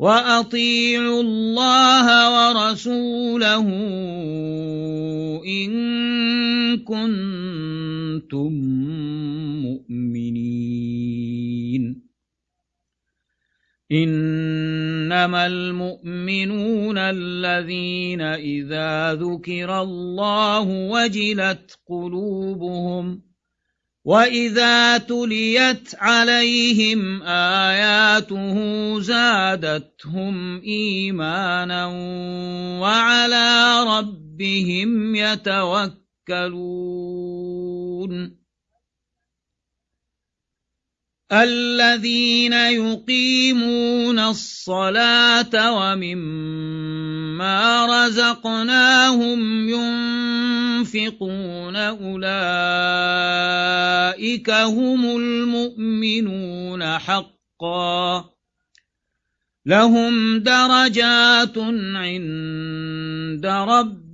وأطيعوا الله ورسوله إن كنتم مؤمنين. إنما المؤمنون الذين إذا ذكر الله وجلت قلوبهم وإذا تليت عليهم آياته زادتهم إيمانا وعلى ربهم يتوكلون الذين يقيمون الصلاة ومما رزقناهم ينفقون أولئك هم المؤمنون حقا. لهم درجات عند ربهم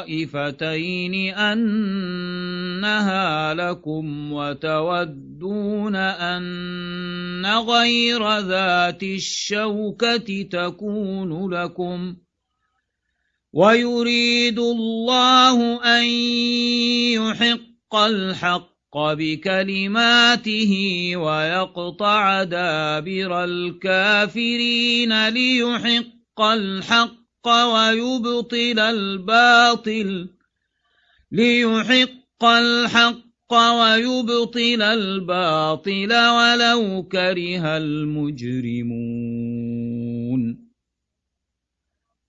الطائفتين أنها لكم وتودون أن غير ذات الشوكة تكون لكم ويريد الله أن يحق الحق بكلماته ويقطع دابر الكافرين ليحق الحق ويبطل الباطل ليحق الحق ويبطل الباطل ولو كره المجرمون.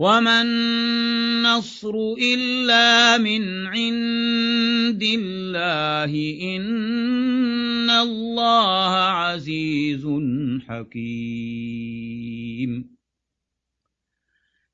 وما النصر إلا من عند الله إن الله عزيز حكيم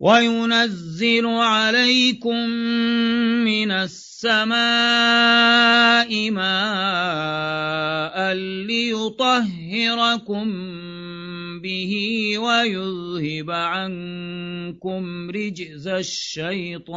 وينزل عليكم من السماء ماء ليطهركم به ويذهب عنكم رجز الشيطان.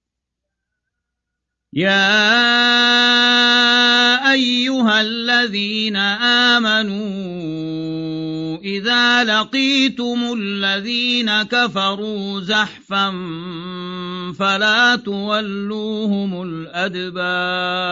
يا أيها الذين آمنوا إذا لقيتم الذين كفروا زحفا فلا تولوهم الأدبار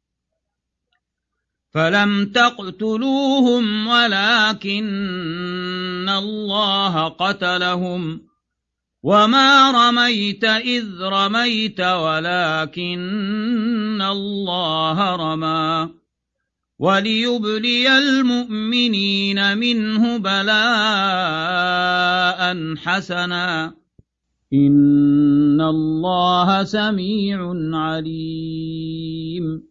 فلم تقتلوهم ولكن الله قتلهم وما رميت إذ رميت ولكن الله رمى وليبلي المؤمنين منه بلاء حسنا إن الله سميع عليم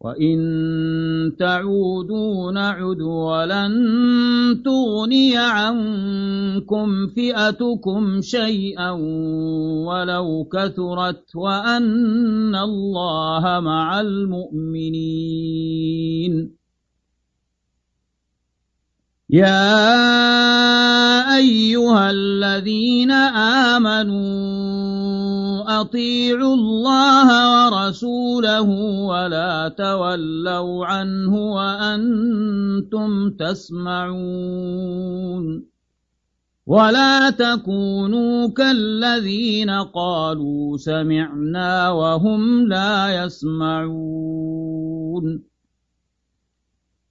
وإن تعودوا نعد ولن تغني عنكم فئتكم شيئا ولو كثرت وأن الله مع المؤمنين يا أيها الذين آمنوا أطيعوا الله ورسوله ولا تولوا عنه وأنتم تسمعون ولا تكونوا كالذين قالوا سمعنا وهم لا يسمعون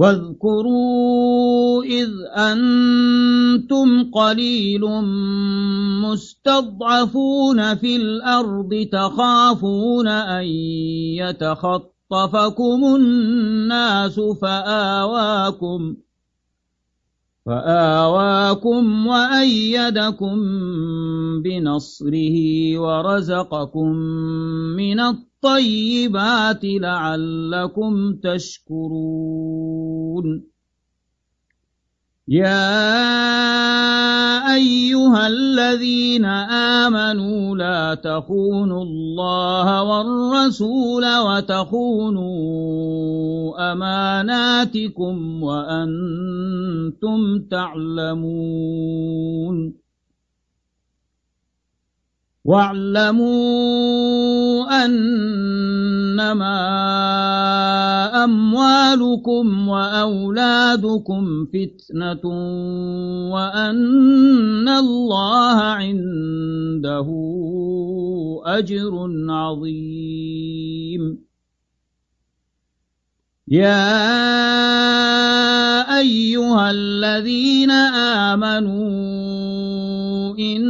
واذكروا إذ أنتم قليل مستضعفون في الأرض تخافون أن يتخطفكم الناس فآواكم فآواكم وأيدكم بنصره ورزقكم من الطيبات لعلكم تشكرون. يا أيها الذين آمنوا لا تخونوا الله والرسول وتخونوا أماناتكم وأنتم تعلمون. واعلموا أنما أموالكم وأولادكم فتنة وأن الله عنده أجر عظيم. يا أيها الذين آمنوا إن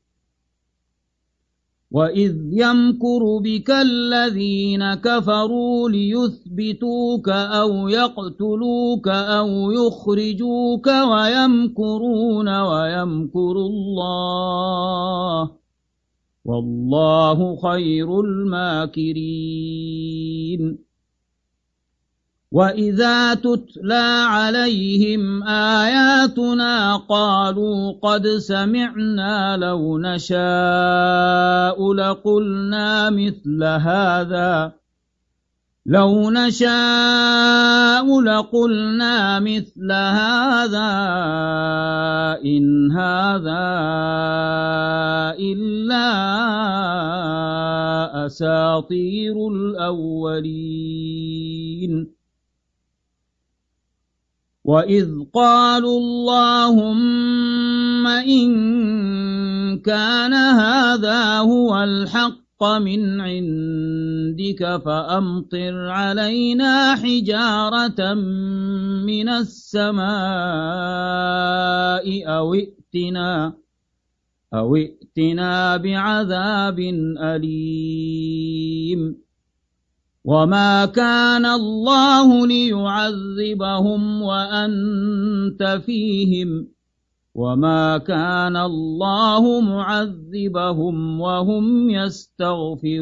وإذ يمكر بك الذين كفروا ليثبتوك أو يقتلوك أو يخرجوك ويمكرون ويمكر الله والله خير الماكرين وإذا تتلى عليهم آياتنا قالوا قد سمعنا لو نشاء لقلنا مثل هذا لو نشاء لقلنا مثل هذا إن هذا إلا أساطير الأولين وإذ قالوا اللهم إن كان هذا هو الحق من عندك فأمطر علينا حجارة من السماء أو ائتنا أو ائتنا بعذاب أليم وما كان الله ليعذبهم وأنت فيهم وما كان الله معذبهم وهم يستغفرون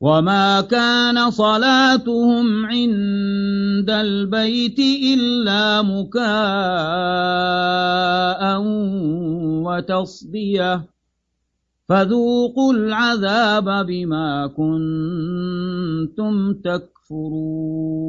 وما كان صلاتهم عند البيت إلا مكاء وتصديه فذوقوا العذاب بما كنتم تكفرون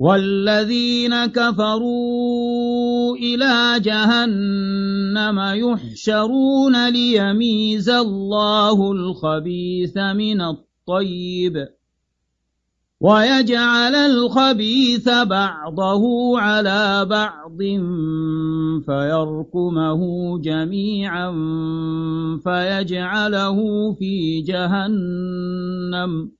والذين كفروا إلى جهنم يحشرون ليميز الله الخبيث من الطيب ويجعل الخبيث بعضه على بعض فيركمه جميعا فيجعله في جهنم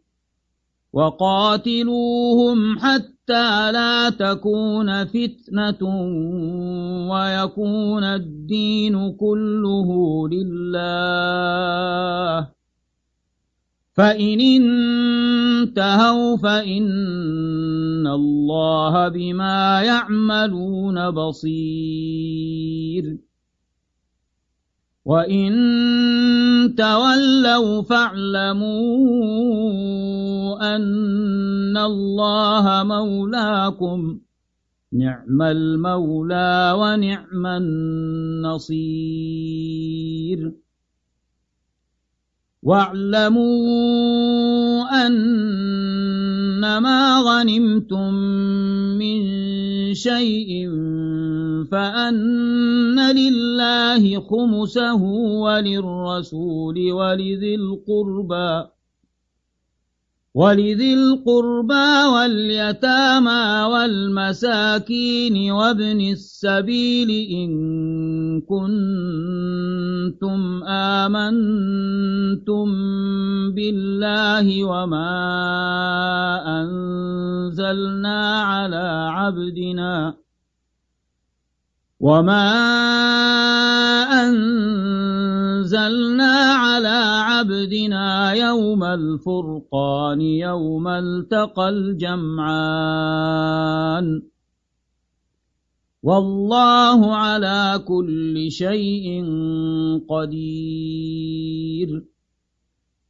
وقاتلوهم حتى لا تكون فتنة ويكون الدين كله لله. فإن انتهوا فإن الله بما يعملون بصير. وإن تولوا فاعلموا أن الله مولاكم نعم المولى ونعم النصير واعلموا أنما غنمتم من شيء فأن لله خمسه وللرسول ولذي القربى ولذي القربى واليتامى والمساكين وابن السبيل إن كنتم آمنتم بالله وما أنزلنا على عبدنا وما أنزلنا على عبدنا يوم الفرقان يوم التقى الجمعان والله على كل شيء قدير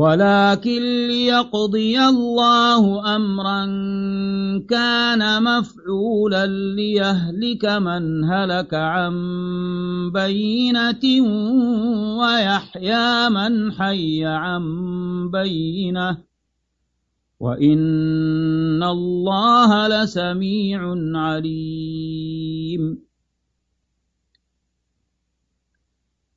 ولكن ليقضي الله أمرا كان مفعولا ليهلك من هلك عن بينة ويحيى من حي عن بينة. وإن الله لسميع عليم.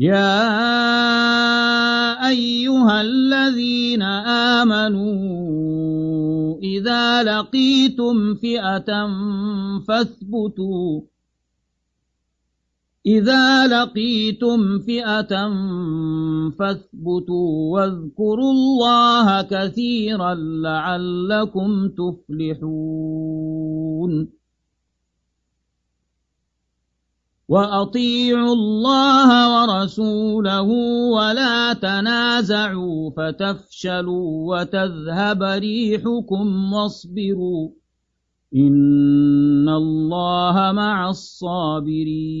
يا أيها الذين آمنوا إذا لقيتم فئة فاثبتوا إذا لقيتم فئة فاثبتوا واذكروا الله كثيرا لعلكم تفلحون وأطيعوا الله ورسوله ولا تنازعوا فتفشلوا وتذهب ريحكم واصبروا إن الله مع الصابرين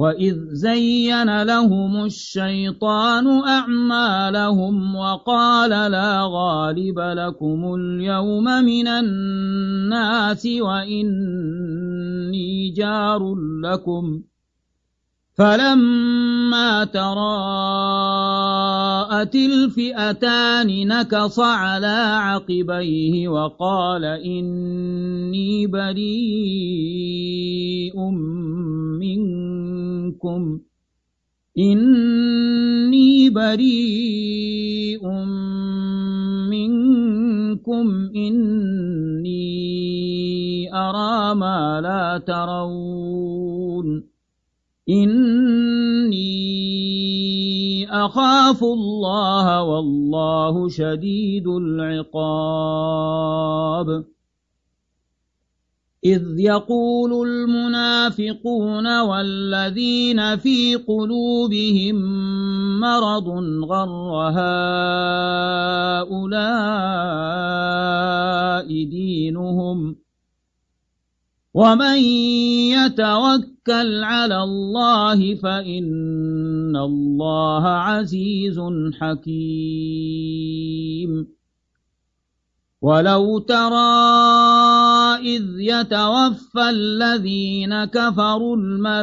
وإذ زين لهم الشيطان أعمالهم وقال لا غالب لكم اليوم من الناس وإني جار لكم فلما تراءت الفئتان نكص على عقبيه وقال إني بريء منكم إني بريء منكم إني أرى ما لا ترون. إني أخاف الله والله شديد العقاب إذ يقول المنافقون والذين في قلوبهم مرض غر هؤلاء دينهم ومن يتوكل على الله فإن الله عزيز حكيم ولو ترى إذ يتوفى الذين كفروا الملائكة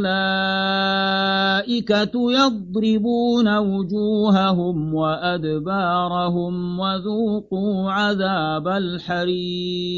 يضربون وجوههم وأدبارهم وذوقوا عذاب الحريق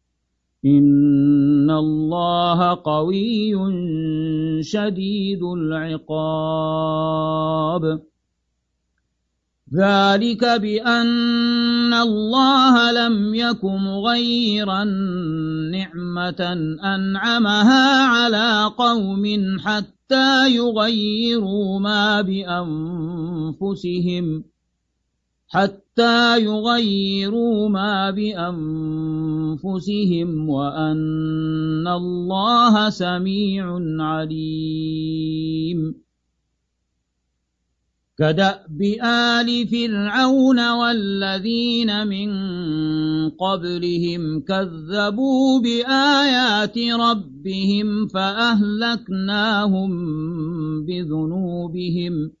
إن الله قوي شديد العقاب ذلك بأن الله لم يك مغيرا نعمة أنعمها على قوم حتى يغيروا ما بأنفسهم حتى يغيروا ما بأنفسهم وأن الله سميع عليم. كدأب آل فرعون والذين من قبلهم كذبوا بآيات ربهم فأهلكناهم بذنوبهم.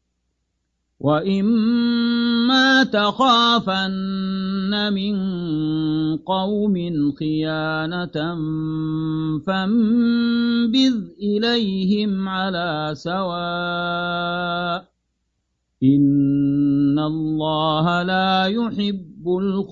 وإما تخافن من قوم خيانة فانبذ إليهم على سواء إن الله لا يحب الخائنين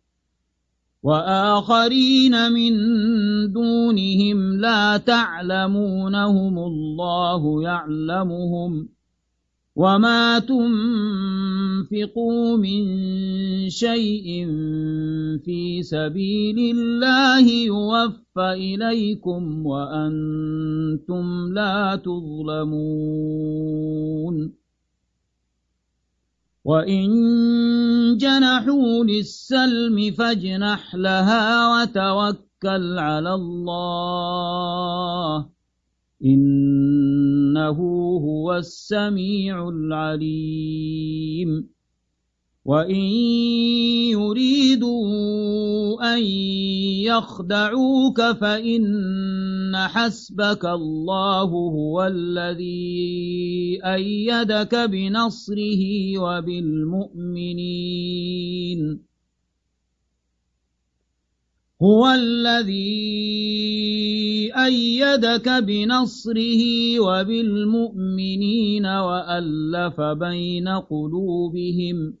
وآخرين من دونهم لا تعلمونهم الله يعلمهم وما تنفقوا من شيء في سبيل الله يوفى إليكم وأنتم لا تظلمون وإن جنحوا للسلم فاجنح لها وتوكل على الله. إنه هو السميع العليم. وإن يريدوا أن يخدعوك فإن حسبك الله هو الذي أيدك بنصره وبالمؤمنين. هو الذي أيدك بنصره وبالمؤمنين وألف بين قلوبهم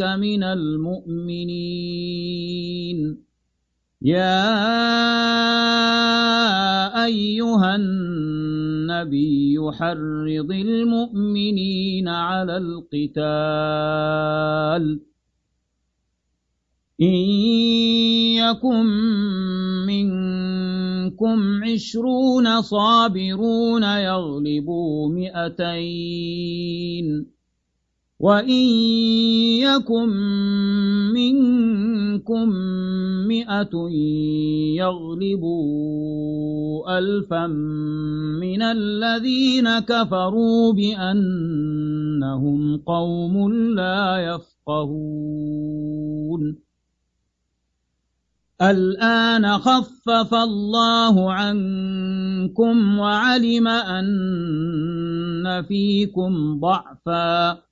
من المؤمنين. يا أيها النبي حرض المؤمنين على القتال. إن يكن منكم عشرون صابرون يغلبوا مئتين. وإن يكن منكم مئة يغلبوا ألفا من الذين كفروا بأنهم قوم لا يفقهون الآن خفف الله عنكم وعلم أن فيكم ضعفاً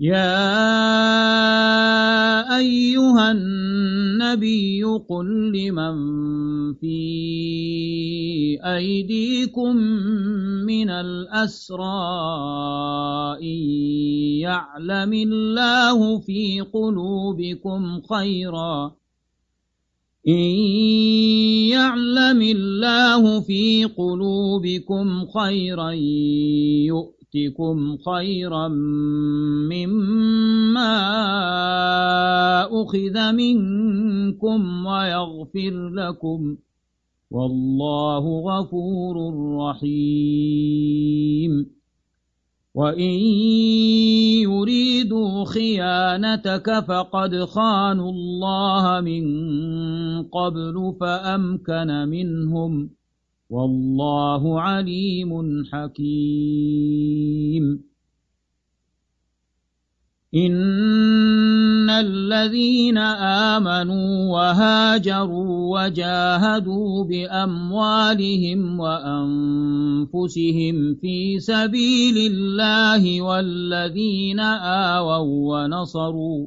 يا أيها النبي قل لمن في أيديكم من الأسرى إن يعلم الله في قلوبكم خيرا إن يعلم الله في قلوبكم خيرا يؤتكم خيرا مما أخذ منكم ويغفر لكم والله غفور رحيم. وإن يريدوا خيانتك فقد خانوا الله من قبل فأمكن منهم والله عليم حكيم. إن الذين آمنوا وهاجروا وجاهدوا بأموالهم وأنفسهم في سبيل الله والذين آووا ونصروا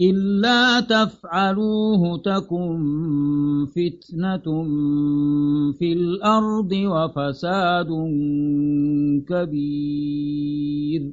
إلا تفعلوه تكن فتنة في الأرض وفساد كبير